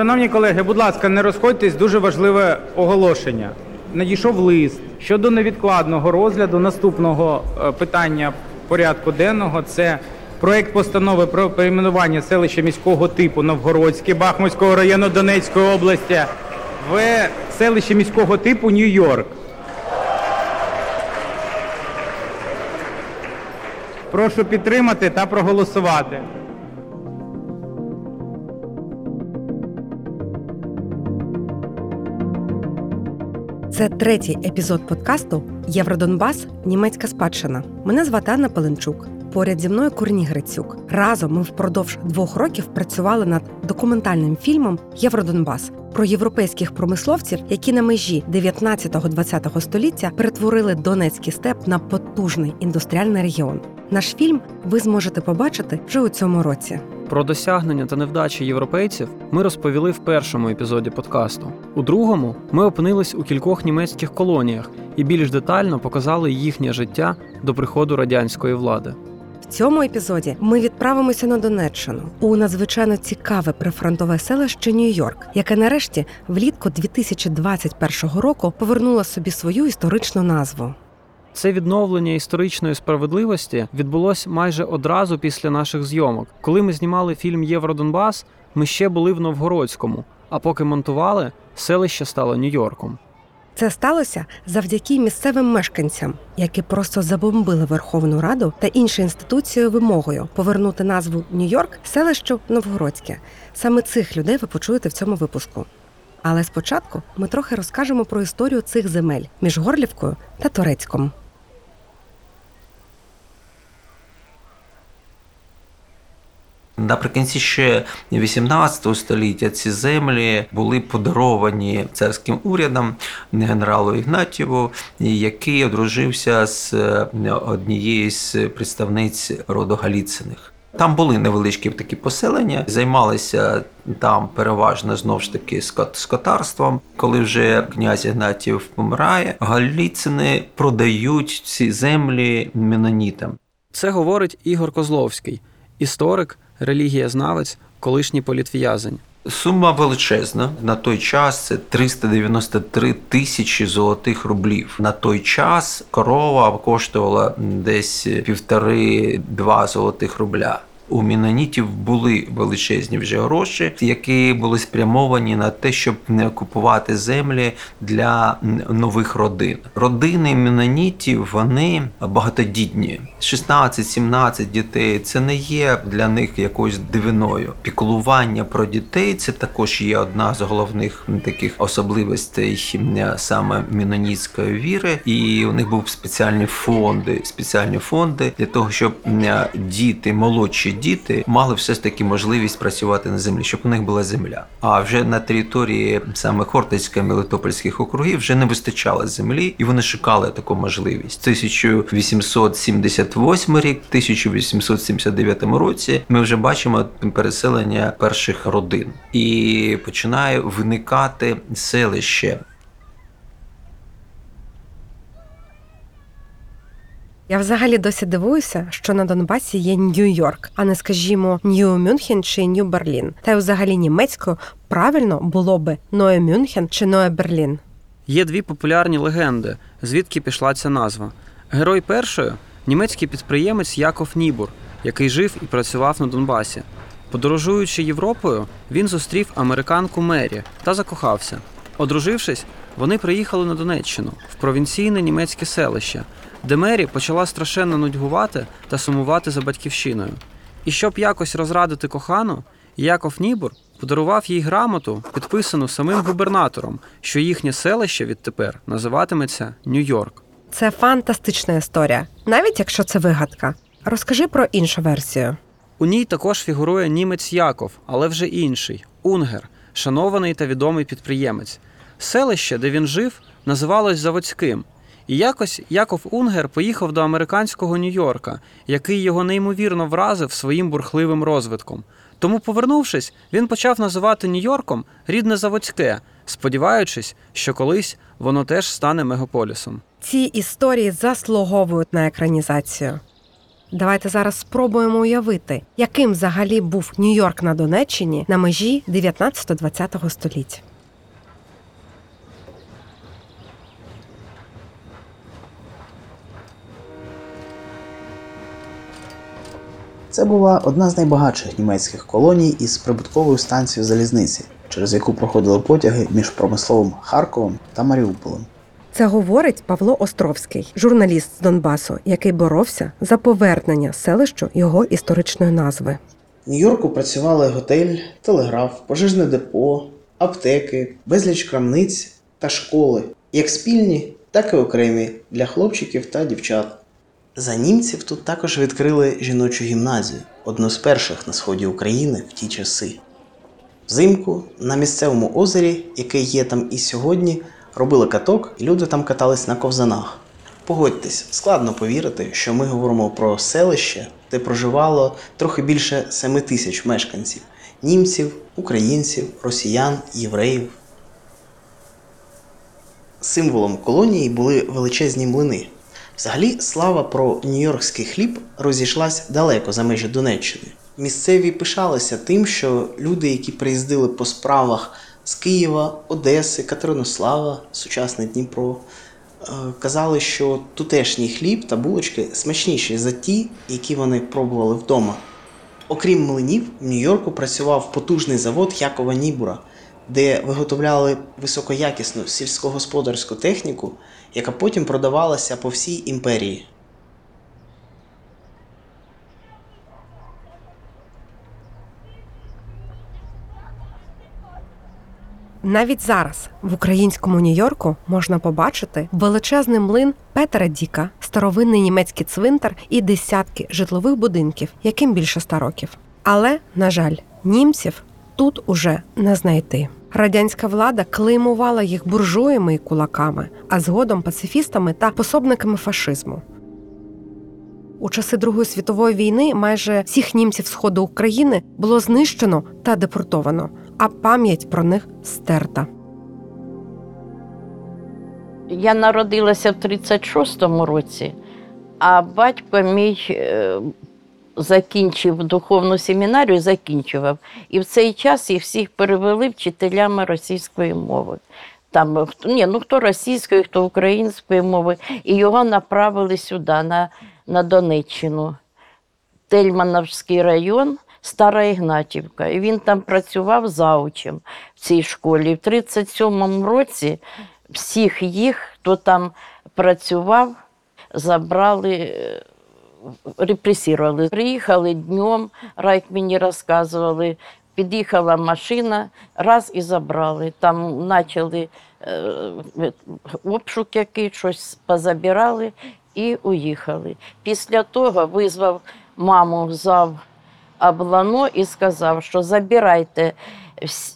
Шановні колеги, будь ласка, не розходьтесь, дуже важливе оголошення. Надійшов лист щодо невідкладного розгляду наступного е, питання порядку денного. Це проект постанови про перейменування селища міського типу Новгородське Бахмутського району Донецької області в селище міського типу Нью-Йорк. Прошу підтримати та проголосувати. Це третій епізод подкасту Євродонбас. Німецька спадщина. Мене звати Анна Пеленчук. Поряд зі мною Корні Грицюк. Разом ми впродовж двох років працювали над документальним фільмом Євродонбас про європейських промисловців, які на межі 19-20 століття перетворили Донецький степ на потужний індустріальний регіон. Наш фільм ви зможете побачити вже у цьому році. Про досягнення та невдачі європейців ми розповіли в першому епізоді подкасту. У другому ми опинились у кількох німецьких колоніях і більш детально показали їхнє життя до приходу радянської влади. В цьому епізоді ми відправимося на Донеччину у надзвичайно цікаве прифронтове селище Нью-Йорк, яке нарешті влітку 2021 року повернуло собі свою історичну назву. Це відновлення історичної справедливості відбулось майже одразу після наших зйомок. Коли ми знімали фільм Євродонбас, ми ще були в Новгородському, а поки монтували, селище стало Нью-Йорком. Це сталося завдяки місцевим мешканцям, які просто забомбили Верховну Раду та інші інституції вимогою повернути назву Нью-Йорк селищу Новгородське. Саме цих людей ви почуєте в цьому випуску. Але спочатку ми трохи розкажемо про історію цих земель між Горлівкою та Турецьком. Наприкінці ще 18 століття ці землі були подаровані царським урядом генералу Ігнатєву, який одружився з однією з представниць роду Галіциних. Там були невеличкі такі поселення, займалися там переважно знову ж таки скот- скотарством. Коли вже князь Ігнатів помирає, галіцини продають ці землі менонітам. Це говорить Ігор Козловський, історик, релігієзнавець, колишній політв'язень. Сума величезна. На той час це 393 тисячі золотих рублів. На той час корова коштувала десь півтори-два золотих рубля. У мінонітів були величезні вже гроші, які були спрямовані на те, щоб не купувати землі для нових родин. Родини мінонітів вони багатодітні. 16-17 дітей це не є для них якоюсь дивиною. Піклування про дітей це також є одна з головних таких особливостей саме мінонітської віри. І у них був спеціальні фонди, спеціальні фонди для того, щоб діти, молодші діти, мали все ж таки можливість працювати на землі, щоб у них була земля. А вже на території саме Хортицької Мелитопольських округів вже не вистачало землі, і вони шукали таку можливість. 1878 рік, 1879 році ми вже бачимо переселення перших родин, і починає виникати селище. Я взагалі досі дивуюся, що на Донбасі є Нью-Йорк, а не скажімо Нью-Мюнхен чи Нью-Берлін. Та й взагалі німецькою правильно було би Ноє Мюнхен чи Ноє Берлін. Є дві популярні легенди, звідки пішла ця назва. Герой першої німецький підприємець Яков Нібур, який жив і працював на Донбасі. Подорожуючи Європою, він зустрів американку Мері та закохався. Одружившись, вони приїхали на Донеччину в провінційне німецьке селище, де Мері почала страшенно нудьгувати та сумувати за батьківщиною. І щоб якось розрадити кохану, Яков Нібур подарував їй грамоту, підписану самим губернатором, що їхнє селище відтепер називатиметься Нью-Йорк. Це фантастична історія, навіть якщо це вигадка. Розкажи про іншу версію. У ній також фігурує німець Яков, але вже інший Унгер, шанований та відомий підприємець. Селище, де він жив, називалось Заводським. І якось Яков Унгер поїхав до американського Нью-Йорка, який його неймовірно вразив своїм бурхливим розвитком. Тому, повернувшись, він почав називати Нью-Йорком рідне Заводське, сподіваючись, що колись воно теж стане мегаполісом. Ці історії заслуговують на екранізацію. Давайте зараз спробуємо уявити, яким взагалі був Нью-Йорк на Донеччині на межі 19-20 століття. Це була одна з найбагатших німецьких колоній із прибутковою станцією залізниці, через яку проходили потяги між промисловим Харковом та Маріуполем. Це говорить Павло Островський, журналіст з Донбасу, який боровся за повернення селищу його історичної назви. В Нью-Йорку працювали готель, телеграф, пожежне депо, аптеки, безліч крамниць та школи, як спільні, так і окремі для хлопчиків та дівчат. За німців тут також відкрили жіночу гімназію, одну з перших на сході України в ті часи. Взимку на місцевому озері, яке є там і сьогодні, робили каток, і люди там катались на ковзанах. Погодьтесь, складно повірити, що ми говоримо про селище, де проживало трохи більше 7 тисяч мешканців німців, українців, росіян, євреїв. Символом колонії були величезні млини. Взагалі, слава про нью-йоркський хліб розійшлась далеко за межі Донеччини. Місцеві пишалися тим, що люди, які приїздили по справах з Києва, Одеси, Катеринослава, сучасне Дніпро, е, казали, що тутешній хліб та булочки смачніші за ті, які вони пробували вдома. Окрім млинів, в Нью-Йорку працював потужний завод Якова Нібура, де виготовляли високоякісну сільськогосподарську техніку, яка потім продавалася по всій імперії. Навіть зараз в українському Нью-Йорку можна побачити величезний млин Петера Діка, старовинний німецький цвинтар і десятки житлових будинків, яким більше ста років. Але, на жаль, німців тут уже не знайти. Радянська влада клеймувала їх буржуями і кулаками, а згодом пацифістами та пособниками фашизму. У часи Другої світової війни майже всіх німців сходу України було знищено та депортовано, а пам'ять про них стерта. Я народилася в 36-му році, а батько мій е, закінчив духовну семінарію, закінчував. І в цей час їх всіх перевели вчителями російської мови. Там е, ні, ну хто російської, хто української мови, і його направили сюди, на, на Донеччину. Тельмановський район, Стара Ігнатівка. І він там працював заучем в цій школі. В 37-му році всіх їх, хто там працював, забрали, е. Приїхали днем, Райк мені розказували, під'їхала машина, раз і забрали. Там почали е, обшук який, щось позабирали і уїхали. Після того визвав маму зав Аблано і сказав, що забирайте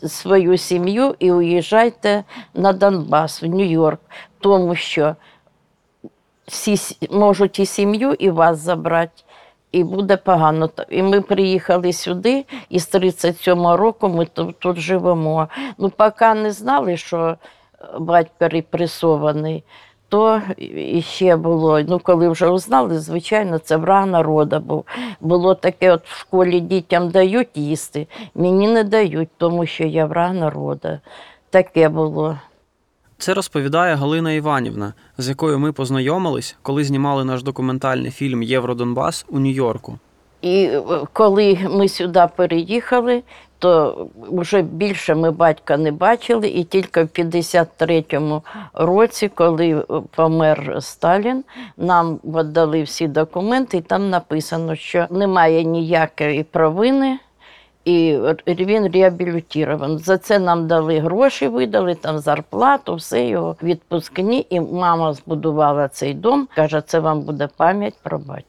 свою сім'ю і уїжджайте на Донбас, в Нью-Йорк, тому що всі можуть і сім'ю, і вас забрати. І буде погано. І ми приїхали сюди, і з 37-го року ми тут, тут живемо. Ну, поки не знали, що е, батько репресований, то ще було. Ну, коли вже узнали, звичайно, це враг народу був. Було таке, от в школі дітям дають їсти, мені не дають, тому що я враг народу. Таке було. Це розповідає Галина Іванівна, з якою ми познайомились, коли знімали наш документальний фільм Євродонбас у Нью-Йорку. І е, коли ми сюди переїхали, то вже більше ми батька не бачили, і тільки в 53-му році, коли е, помер Сталін, нам віддали всі документи, і там написано, що немає ніякої провини. І він реабілітований. За це нам дали гроші, видали там зарплату, все його відпускні. І мама збудувала цей дом. Каже, це вам буде пам'ять про батька.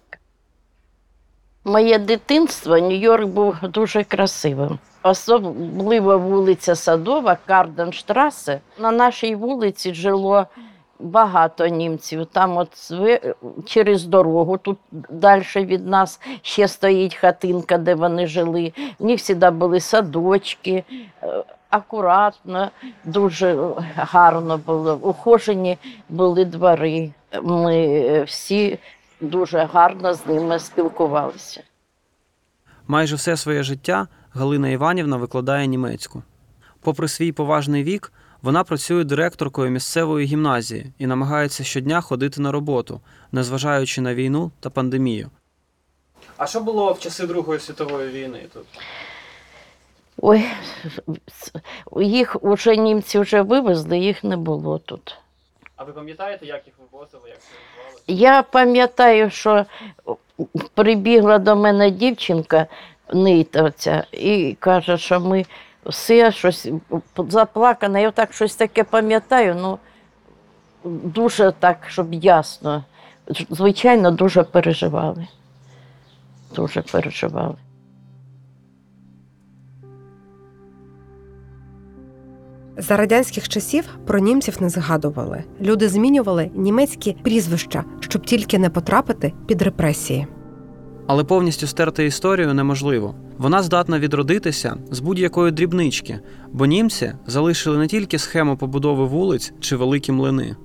Моє дитинство Нью-Йорк був дуже красивим. Особливо вулиця Садова, Карденштрасе. На нашій вулиці жило багато німців. Там от через дорогу, тут далі від нас ще стоїть хатинка, де вони жили. В них завжди були садочки, е, акуратно, дуже гарно було. Ухожені були двори. Ми е, всі дуже гарно з ними спілкувалися. Майже все своє життя Галина Іванівна викладає німецьку. Попри свій поважний вік, вона працює директоркою місцевої гімназії і намагається щодня ходити на роботу, незважаючи на війну та пандемію. А що було в часи Другої світової війни тут? Ой, їх уже німці вже вивезли, їх не було тут. А ви пам'ятаєте, як їх вивозили, як це відбувалося? Я пам'ятаю, що прибігла до мене дівчинка нитовця і каже, що ми все щось заплакане. Я так щось таке пам'ятаю, ну дуже так, щоб ясно. Звичайно, дуже переживали. Дуже переживали. За радянських часів про німців не згадували. Люди змінювали німецькі прізвища, щоб тільки не потрапити під репресії. Але повністю стерти історію неможливо. Вона здатна відродитися з будь-якої дрібнички, бо німці залишили не тільки схему побудови вулиць чи великі млини.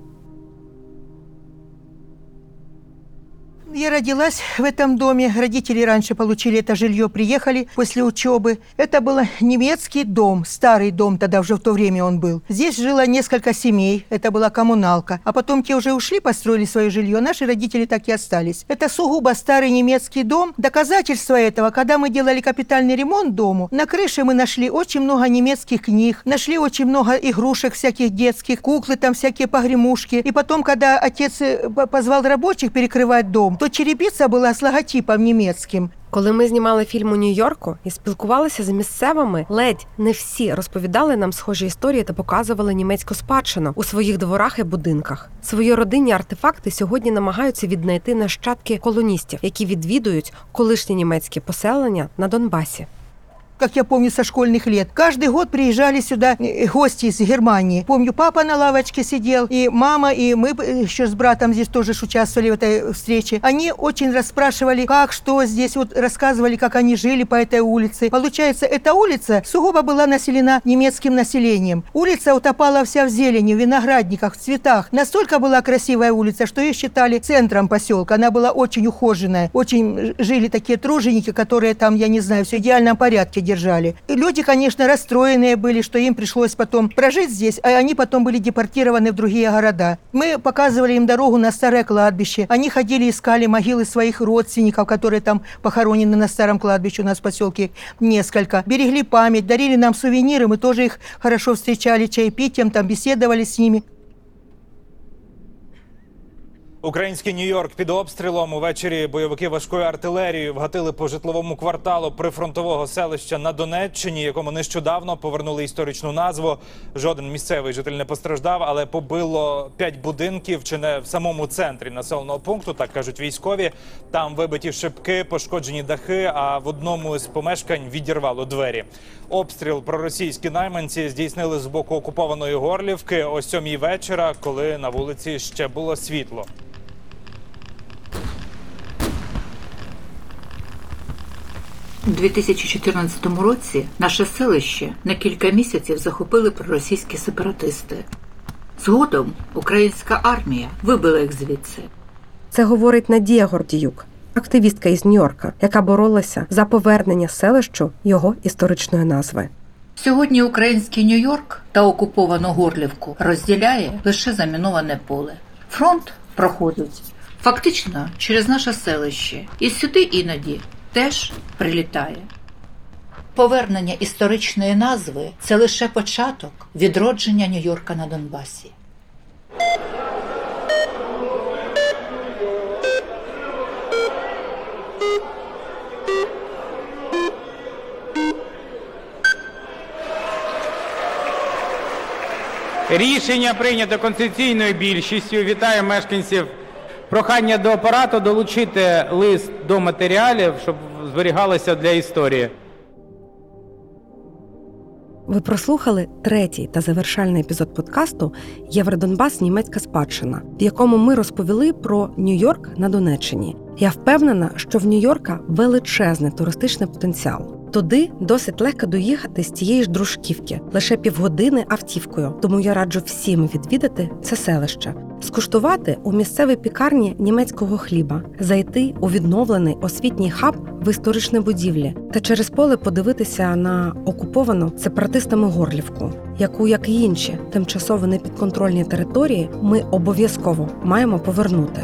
Я родилась в этом доме. Родители раньше получили это жилье, приехали после учебы. Это был немецкий дом, старый дом, тогда уже в то время он был. Здесь жило несколько семей, это была коммуналка. А потом те уже ушли, построили свое жилье, наши родители так и остались. Это сугубо старый немецкий дом. Доказательство этого, когда мы делали капитальный ремонт дому, на крыше мы нашли очень много немецких книг, нашли очень много игрушек всяких детских, куклы там всякие погремушки. И потом, когда отец э, по- позвал рабочих перекрывать дом, то черепица была с логотипом немецким. Коли ми знімали фільм у Нью-Йорку і спілкувалися з місцевими, ледь не всі розповідали нам схожі історії та показували німецьку спадщину у своїх дворах і будинках. Свої родинні артефакти сьогодні намагаються віднайти нащадки колоністів, які відвідують колишні німецькі поселення на Донбасі. Как я помню, со школьных лет. Каждый год приезжали сюда э, гости из Германии. Помню, папа на лавочке сидел, и мама, и мы э, еще с братом здесь тоже участвовали в этой встрече. Они очень расспрашивали, как, что здесь, вот рассказывали, как они жили по этой улице. Получается, эта улица сугубо была населена немецким населением. Улица утопала вся в зелени, в виноградниках, в цветах. Настолько была красивая улица, что ее считали центром поселка. Она была очень ухоженная. Очень жили такие труженики, которые там, я не знаю, все в идеальном порядке держали. И люди, конечно, расстроенные были, что им пришлось потом прожить здесь, а они потом были депортированы в другие города. Мы показывали им дорогу на старое кладбище. Они ходили, искали могилы своих родственников, которые там похоронены на старом кладбище у нас в поселке несколько. Берегли память, дарили нам сувениры, мы тоже их хорошо встречали чаепитием, там беседовали с ними. Український Нью-Йорк під обстрілом увечері бойовики важкої артилерії вгатили по житловому кварталу прифронтового селища на Донеччині, якому нещодавно повернули історичну назву. Жоден місцевий житель не постраждав, але побило п'ять будинків чи не в самому центрі населеного пункту, так кажуть військові. Там вибиті шибки, пошкоджені дахи. А в одному з помешкань відірвало двері. Обстріл проросійські найманці здійснили з боку окупованої Горлівки о сьомій вечора, коли на вулиці ще було світло. У 2014 році наше селище на кілька місяців захопили проросійські сепаратисти. Згодом українська армія вибила їх звідси. Це говорить Надія Гордіюк, активістка із Нью-Йорка, яка боролася за повернення селищу його історичної назви. Сьогодні український Нью-Йорк та окуповану Горлівку розділяє лише заміноване поле. Фронт проходить фактично через наше селище, і сюди іноді теж прилітає. Повернення історичної назви це лише початок відродження Нью-Йорка на Донбасі. Рішення прийнято конституційною більшістю. Вітаю мешканців. Прохання до апарату долучити лист до матеріалів, щоб зберігалося для історії. Ви прослухали третій та завершальний епізод подкасту Євродонбас німецька спадщина, в якому ми розповіли про Нью-Йорк на Донеччині. Я впевнена, що в Нью-Йорка величезний туристичний потенціал. Туди досить легко доїхати з тієї ж дружківки, лише півгодини автівкою. Тому я раджу всім відвідати це селище. Скуштувати у місцевій пікарні німецького хліба, зайти у відновлений освітній хаб в історичній будівлі та через поле подивитися на окуповану сепаратистами Горлівку, яку, як і інші тимчасово непідконтрольні території, ми обов'язково маємо повернути.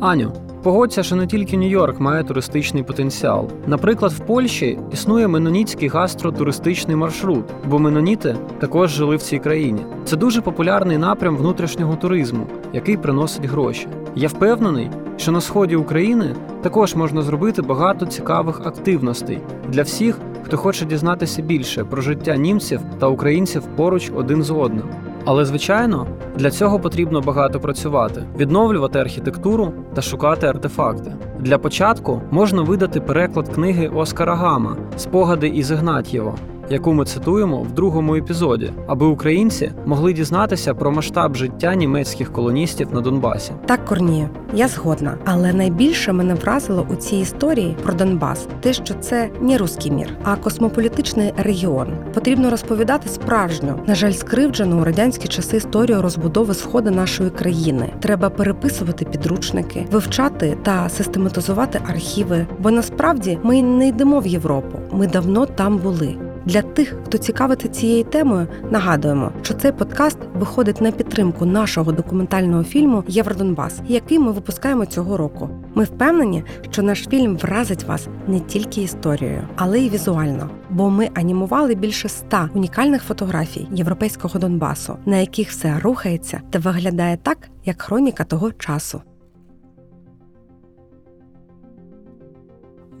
Аню, погодься, що не тільки Нью-Йорк має туристичний потенціал. Наприклад, в Польщі існує меноніцький гастротуристичний маршрут, бо меноніти також жили в цій країні. Це дуже популярний напрям внутрішнього туризму, який приносить гроші. Я впевнений, що на сході України також можна зробити багато цікавих активностей для всіх, хто хоче дізнатися більше про життя німців та українців поруч один з одним. Але звичайно, для цього потрібно багато працювати, відновлювати архітектуру та шукати артефакти. Для початку можна видати переклад книги Оскара Гама Спогади із Ігнатьєва, яку ми цитуємо в другому епізоді, аби українці могли дізнатися про масштаб життя німецьких колоністів на Донбасі. Так, Корнію, я згодна. Але найбільше мене вразило у цій історії про Донбас те, що це не руський мір, а космополітичний регіон. Потрібно розповідати справжню, на жаль, скривджену у радянські часи історію розбудови сходу нашої країни. Треба переписувати підручники, вивчати та систематизувати архіви. Бо насправді ми не йдемо в Європу. Ми давно там були. Для тих, хто цікавиться цією темою, нагадуємо, що цей подкаст виходить на підтримку нашого документального фільму Євродонбас, який ми випускаємо цього року. Ми впевнені, що наш фільм вразить вас не тільки історією, але й візуально. Бо ми анімували більше ста унікальних фотографій європейського Донбасу, на яких все рухається та виглядає так, як хроніка того часу.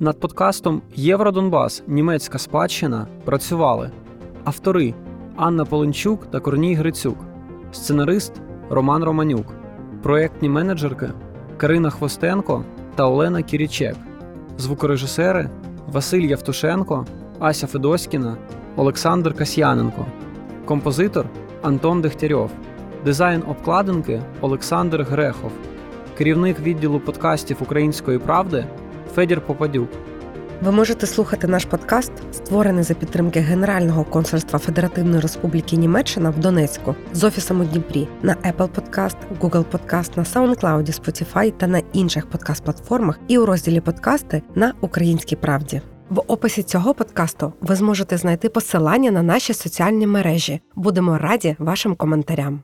Над подкастом Євродонбас. Німецька спадщина працювали автори Анна Поленчук та Корній Грицюк, сценарист Роман Романюк, проєктні менеджерки Карина Хвостенко та Олена Кірічек, звукорежисери Василь Явтушенко, Ася Федоськіна, Олександр Касьяненко, композитор Антон Дегтярьов, дизайн обкладинки Олександр Грехов, керівник відділу подкастів Української правди Федір Попадюк. Ви можете слухати наш подкаст, створений за підтримки Генерального консульства Федеративної Республіки Німеччина в Донецьку з офісом у Дніпрі на Apple Podcast, Google Podcast, на SoundCloud, Spotify та на інших подкаст-платформах і у розділі подкасти на Українській правді. В описі цього подкасту ви зможете знайти посилання на наші соціальні мережі. Будемо раді вашим коментарям.